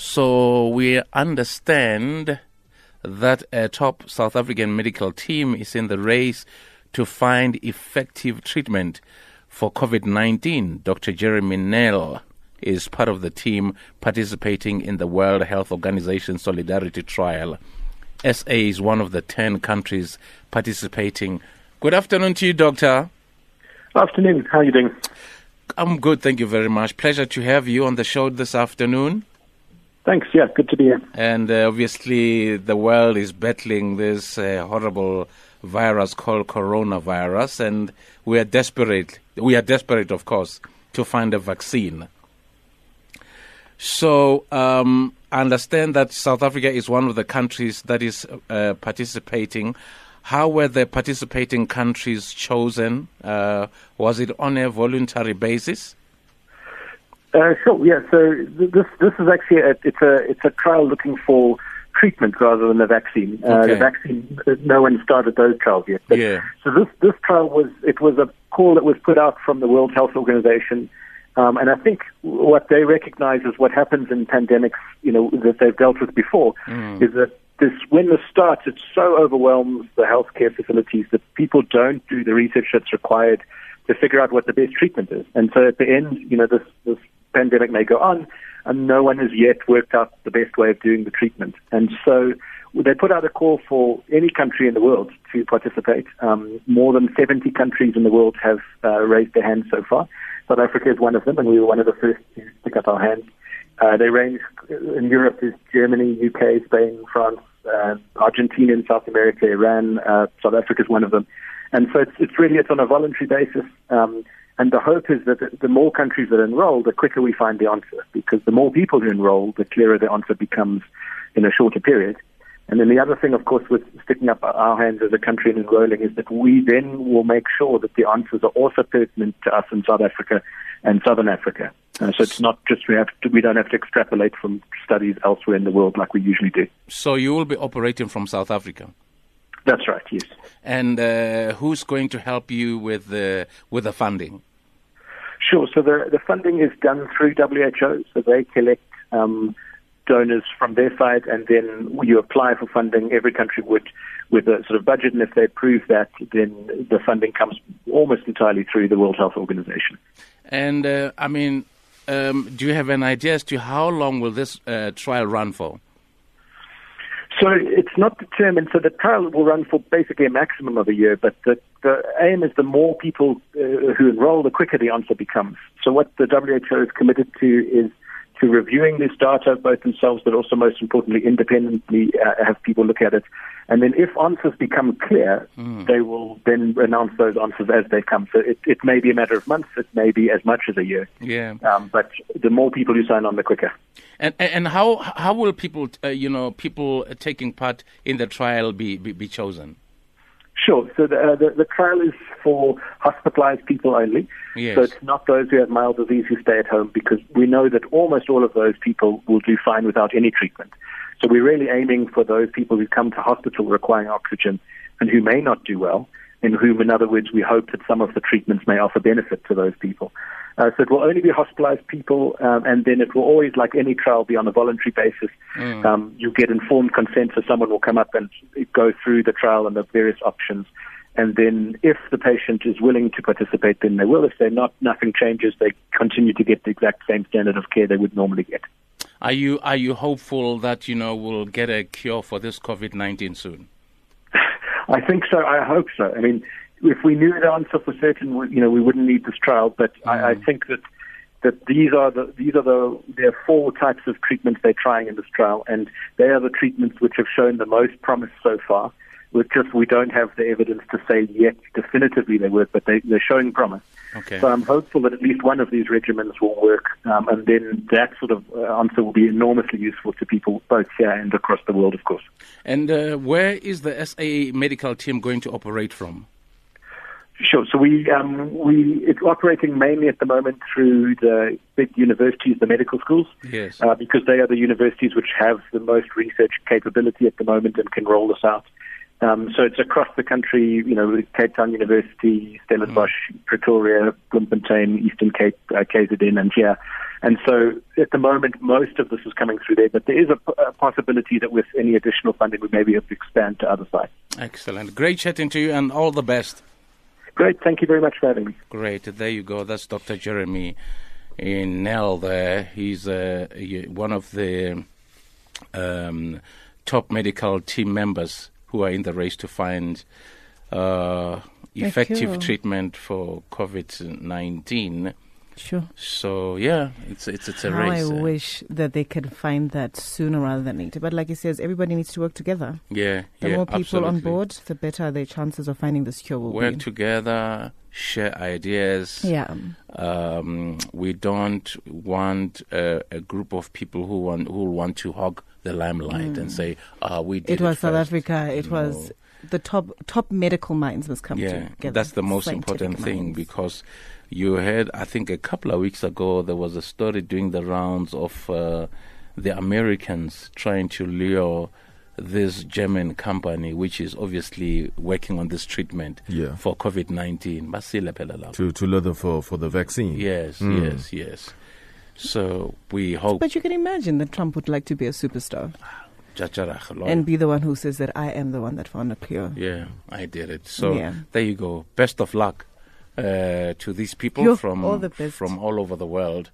So we understand that a top South African medical team is in the race to find effective treatment for COVID 19. Dr. Jeremy Nel is part of the team participating in the World Health Organization Solidarity Trial. SA is one of the 10 countries participating. Good afternoon to you, Doctor. Afternoon. How are you doing? I'm good, thank you very much. Pleasure to have you on the show this afternoon. Thanks. Yeah, good to be here. And uh, obviously, the world is battling this uh, horrible virus called coronavirus, and we are desperate. We are desperate, of course, to find a vaccine. So, um, I understand that South Africa is one of the countries that is uh, participating. How were the participating countries chosen? Uh, was it on a voluntary basis? Uh, sure. Yeah. So this this is actually a, it's a it's a trial looking for treatment rather than a vaccine. Uh, Okay. The vaccine, uh, no one started those trials yet. But, Yeah. So this this trial was it was a call that was put out from the World Health Organization, um, and I think what they recognize is what happens in pandemics, you know, that they've dealt with before, is that this when this starts, it so overwhelms the healthcare facilities that people don't do the research that's required to figure out what the best treatment is. And so at the end, you know, this this pandemic may go on, and no one has yet worked out the best way of doing the treatment. And so they put out a call for any country in the world to participate. Um, more than 70 countries in the world have uh, raised their hands so far. South Africa is one of them, and we were one of the first to stick up our hands. Uh, they range in Europe is Germany, UK, Spain, France, uh, Argentina in South America, Iran, uh, South Africa is one of them. And so it's, it's really it's on a voluntary basis. Um, and the hope is that the, more countries that enroll, the quicker we find the answer. Because the more people who enroll, the clearer the answer becomes in a shorter period. And then the other thing, of course, with sticking up our hands as a country and enrolling is that we then will make sure that the answers are also pertinent to us in South Africa and Southern Africa. Uh, so it's not just we have to, we don't have to extrapolate from studies elsewhere in the world like we usually do. So you will be operating from South Africa. That's right. Yes. And uh, who's going to help you with the with the funding? Sure. So the the funding is done through WHO. So they collect um, donors from their side, and then you apply for funding. Every country would with a sort of budget, and if they approve that, then the funding comes almost entirely through the World Health Organization. And uh, I mean, um, do you have an idea as to how long will this uh, trial run for? So it's not determined. So the trial will run for basically a maximum of a year, but the, the aim is the more people uh, who enroll, the quicker the answer becomes. So what the WHO is committed to is to reviewing this data, both themselves, but also most importantly, independently uh, have people look at it. And then if answers become clear, they will then announce those answers as they come. So it, it may be a matter of months, it may be as much as a year. Yeah. Um, but the more people who sign on, the quicker. And and how how will people uh, you know people taking part in the trial be be, be chosen? Sure. So the, uh, the, the trial is for hospitalized people only. Yes. So it's not those who have mild disease who stay at home because we know that almost all of those people will do fine without any treatment. So we're really aiming for those people who come to hospital requiring oxygen and who may not do well, in whom, in other words, we hope that some of the treatments may offer benefit to those people. Uh, so it will only be hospitalized people, um, and then it will always, like any trial, be on a voluntary basis. Um, you get informed consent, so someone will come up and go through the trial and the various options. And then, if the patient is willing to participate, then they will. If they're not, nothing changes. They continue to get the exact same standard of care they would normally get. Are you are you hopeful that you know we'll get a cure for this COVID nineteen soon? I think so. I hope so. I mean, if we knew the answer for certain, we- you know, we wouldn't need this trial. But I, I mm. think that that these are the these are the there are four types of treatments they're trying in this trial, and they are the treatments which have shown the most promise so far. With just we don't have the evidence to say yet definitively they work, but they, they're showing promise. Okay. So I'm hopeful that at least one of these regimens will work, um, and then that sort of uh, answer will be enormously useful to people both here and across the world, of course. And uh, where is the SA medical team going to operate from? Sure. So we um, we it's operating mainly at the moment through the big universities, the medical schools, Yes. uh, because they are the universities which have the most research capability at the moment and can roll this out. Um, so it's across the country, you know, Cape Town University, Stellenbosch, mm. Pretoria, Bloemfontein, Eastern Cape, uh, KZN, and here. And so at the moment, most of this is coming through there, but there is a, a possibility that with any additional funding, we may be able to expand to other sites. Excellent. Great chatting to you and all the best. Great. Thank you very much for having me. Great. There you go. That's Dr. Jeremy in Nel there. He's uh, one of the um, top medical team members who are in the race to find uh, effective treatment for COVID 19. Sure. So yeah, it's it's it's a How race. I wish that they could find that sooner rather than later. But like he says, everybody needs to work together. Yeah, the yeah, more people absolutely. on board, the better their chances of finding this cure will be. work be. together, share ideas. Yeah. Um, we don't want uh, a group of people who want who want to hog the limelight Mm. and say, "Ah, we did It was South. Africa. It No. was the top top medical minds must come yeah, together. that's the most Scientific important thing minds. because you heard, I think, a couple of weeks ago there was a story doing the rounds of uh, the Americans trying to lure this German company, which is obviously working on this treatment Yeah. for COVID nineteen. Basile phela. To lure leather for for the vaccine. Yes, Mm. yes, yes. So we hope. But you can imagine that Trump would like to be a superstar and be the one who says that I am the one that found a cure. Yeah, I did it. So Yeah. there you go. Best of luck uh, to these people Yo, from all from all over the world.